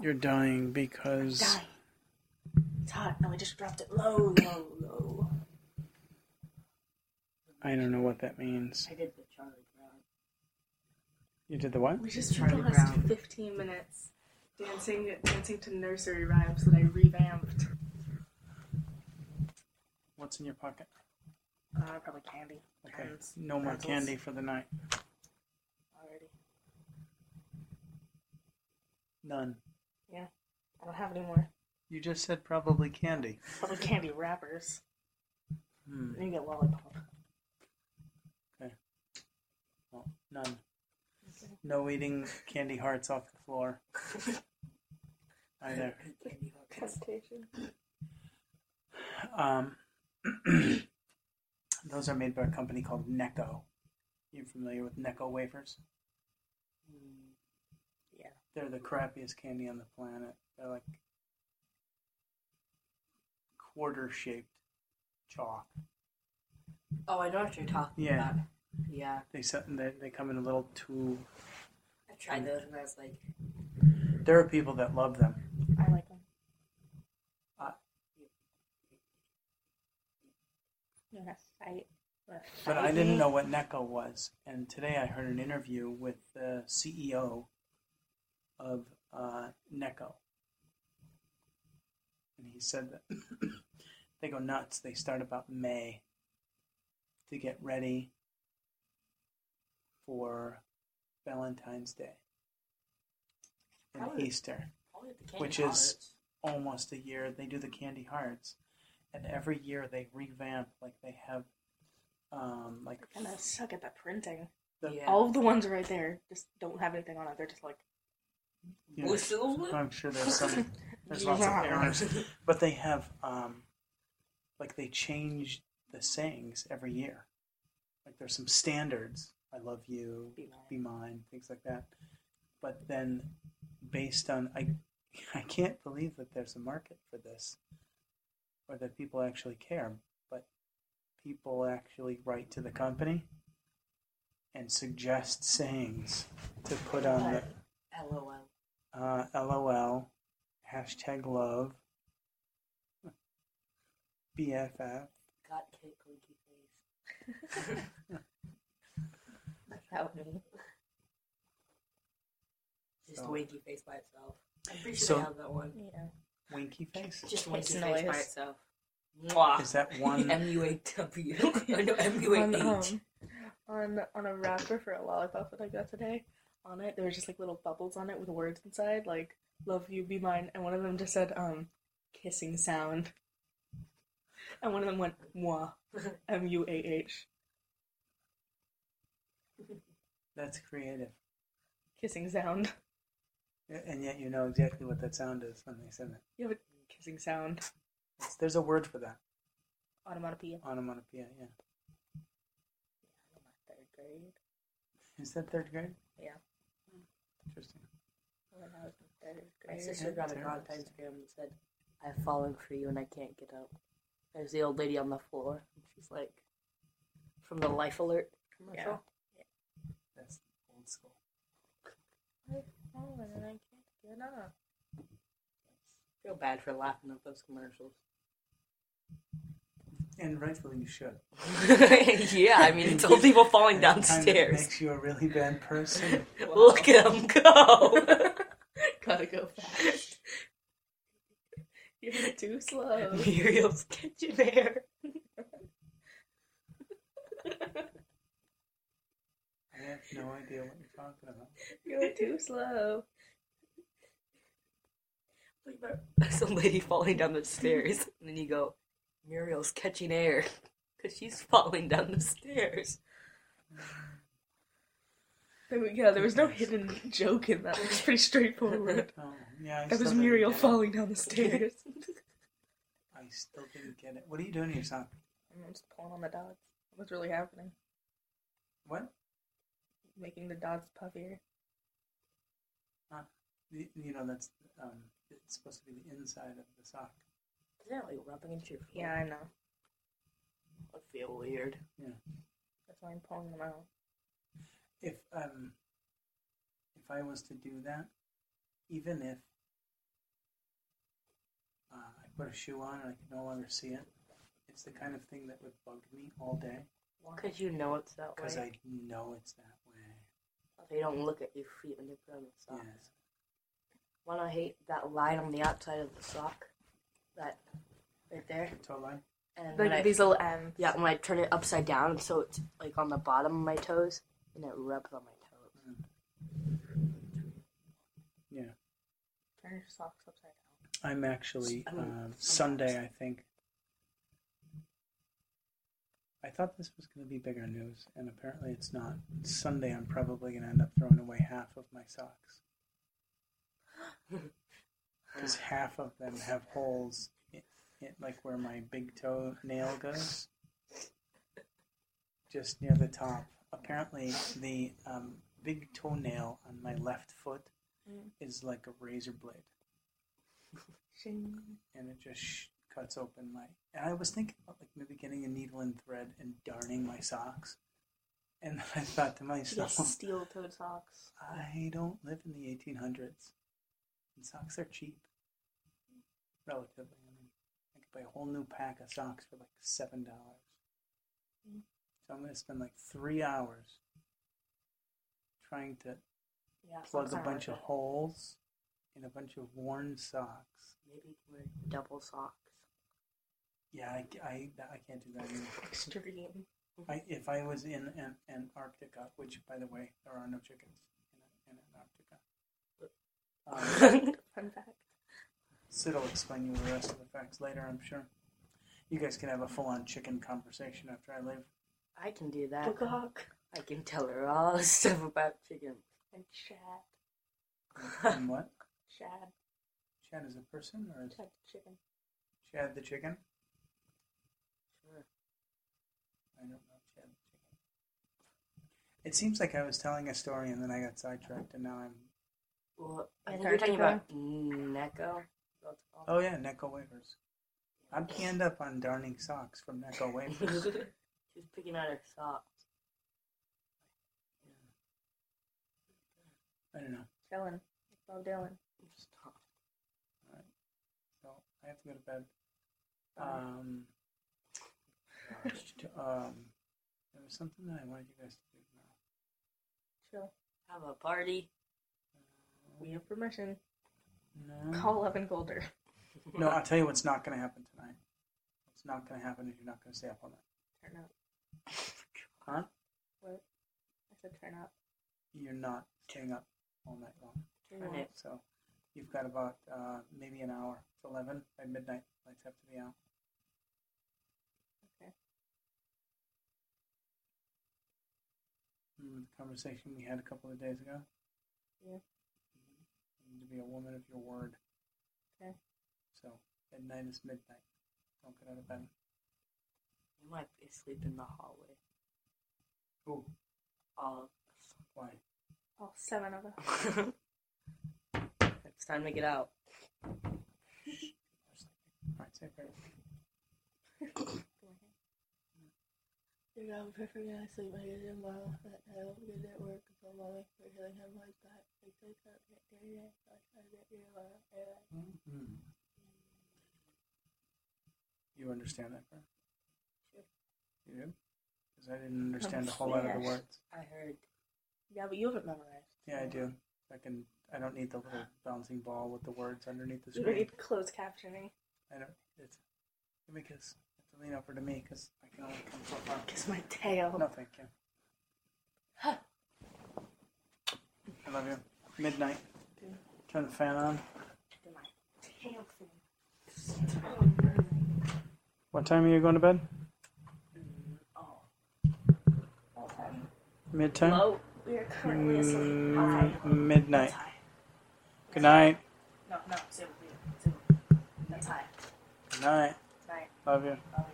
You're dying because Dying. It's hot. No, I just dropped it low, low, low. I don't know what that means. I did the Charlie Brown. You did the what? We just Charlie spent the last Brown. 15 minutes dancing, dancing to nursery rhymes that I revamped. What's in your pocket? Uh, probably candy. Okay. Pens, No more pencils. candy for the night. Already. None. I don't have any more. You just said probably candy. Probably candy wrappers. Hmm. And you get lollipop. Okay. Well, none. No eating candy hearts off the floor. Either. Candy hearts. Temptation. Um, those are made by a company called Necco. You familiar with Necco wafers? Mm, Yeah. They're the crappiest candy on the planet. They're like quarter shaped chalk. Oh, I know what you're talking Yeah. about. Yeah, They set they, they come in a little tube. I tried those and I was like, There are people that love them. I like them. Uh, Yes, I. But I didn't know what Necco was. And today I heard an interview with the CEO of uh, Necco. And he said that they go nuts. They start about May to get ready for Valentine's Day and Probably- Easter. probably the Which is- Almost a year. They do the candy hearts. And every year they revamp. Like they have, um, like kind of suck at that printing. the, Yeah. All of the ones right there just don't have anything on it. They're just like. You know, Whistles? I'm sure there's some. There's lots of errors, but they have um, like they change the sayings every year. Like there's some standards. I love you, Be mine. be mine, things like that. But then, based on I, I can't believe that there's a market for this, or that people actually care. But people actually write to the company and suggest sayings to put on the LOL. Uh, LOL, hashtag love, BFF. Got cake, winky face. Without me. Just So- winky face by itself. I'm pretty sure So- they have that one. Yeah. Winky face? Just winky face by itself. Mwah. Is that one? M U A W. No, M U on, A um, on on a wrapper for a lollipop that I got today. On it, there was just like little bubbles on it with words inside, like "Love you, be mine," and one of them just said um, "kissing sound," and one of them went "moi," M U A H, That's creative. kissing sound. And yet you know exactly what that sound is when they send it. You have a kissing sound. It's, there's a word for that. Onomatopoeia. Onomatopoeia, yeah. I know my Third grade. Is that third grade? Yeah. Interesting. When I was in third My sister got a Terrible. Valentine's gram and said, I've fallen for you and I can't get up. There's the old lady on the floor. And she's like, from the Life Alert commercial. Yeah, That's old school. Oh, and I can't get up. feel bad for laughing at those commercials. And rightfully you should. yeah, I mean, it's old people falling It kind of downstairs. makes you a really bad person. Look at them go. Gotta go fast. You're too slow. Muriel's kitchen air. I have no idea what you're talking about. You're too slow. Some lady falling down the stairs, and then you go, Muriel's catching air because she's falling down the stairs. There we go. There was no hidden joke in that. It was pretty straightforward. Oh, yeah. I That was Muriel falling down the stairs. I still didn't get it. What are you doing to your sock? I'm just pulling on the dots. What's really happening? What? Making the dots puffier. You you know, that's um, it's supposed to be the inside of the sock. Is that like rubbing into your foot? Yeah, I know. I feel weird. Yeah. That's why I'm pulling them out. If um, if I was to do that, even if I put a shoe on and I can no longer see it. It's the kind of thing that would bug me all day Because you know it's that way. because way. I know it's that way. They don't look at your feet when you put on the socks. Yes. One I hate that line on the outside of the sock. That right there. Toe line. And when Like I, these little ends. yeah, when I turn it upside down so it's like on the bottom of my toes and it rubs on my toes. Yeah. Turn your socks upside down. I'm actually I mean, um, sometimes. Sunday. I think. I thought this was going to be bigger news, and apparently it's not. Sunday, I'm probably going to end up throwing away half of my socks because half of them have holes, in, in, like where my big toe nail goes, just near the top. Apparently, the um, big toenail on my left foot Mm. is like a razor blade and it just sh- cuts open my. And I was thinking about like maybe getting a needle and thread and darning my socks, and then I thought to Yes, myself, steel-toed socks. I don't live in the 1800s, and socks are cheap, relatively. I mean, I could buy a whole new pack of socks for like seven dollars. Mm. So I'm going to spend like three hours trying to Yeah, plug a bunch of holes in a bunch of worn socks. Maybe you can wear double socks. Yeah, I, I, I can't do that either. Extreme. I, if I was in an, Antarctica, which by the way, there are no chickens in, in Antarctica. Um, Fun fact. Sid will explain you the rest of the facts later, I'm sure. You guys can have a full on chicken conversation after I leave. I can do that. Book hawk. I can tell her all the stuff about chicken. And Shad. And what? Shad. Chad is a person or is Shad chicken. Chad the chicken? Sure. I don't know Chad the chicken. It seems like I was telling a story and then I got sidetracked and now I'm. Well, I think you're talking about Necco. That's called. Oh yeah, Necco wafers. I'm canned up on darning socks from Necco wafers. She's picking out her socks. I don't know. Dylan. Bob Dylan. Stop. All right. So I have to go to bed. Um, gosh, um, there was something that I wanted you guys to do now. Chill. Have a party. We have permission. No. Call Evan Golder. No, I'll tell you what's not going to happen tonight. What's not going to happen is you're not going to stay up all night. Turn up. Huh? What? I said turn up. You're not staying up all night long. Turn it. So you've got about uh, maybe an hour. It's 11 by midnight. Lights have to be out. Okay. Remember the conversation we had a couple of days ago? Yeah. To be a woman of your word. Okay. So midnight is midnight. Don't get out of bed. You might be asleep in the hallway. Ooh, All why? All seven of us. it's time to get out. Alright, say prayer. Dear God, we pray for you. I sleep. I get in. That I hope you get at work. So mommy, for healing him like that. Like take that. Get there. Yeah. I get you. You understand that prayer? Sure. You do? Because I didn't understand a whole lot of the words. I heard. yeah, but you have it memorized. Yeah, I do. I can. I don't need the little ah. bouncing ball with the words underneath the screen. You don't screen. need closed captioning. I don't. It's Give me a have to lean over to me because I can only come so far. Kiss my tail. No, thank you. Huh. I love you. Midnight. Turn the fan on. Do my tail thing. What time are you going to bed? Oh. Midtime. We are currently asleep. Mm, midnight. Good night. No, no, Zoom. Zoom. That's high. Good. Night. Love you. Love you.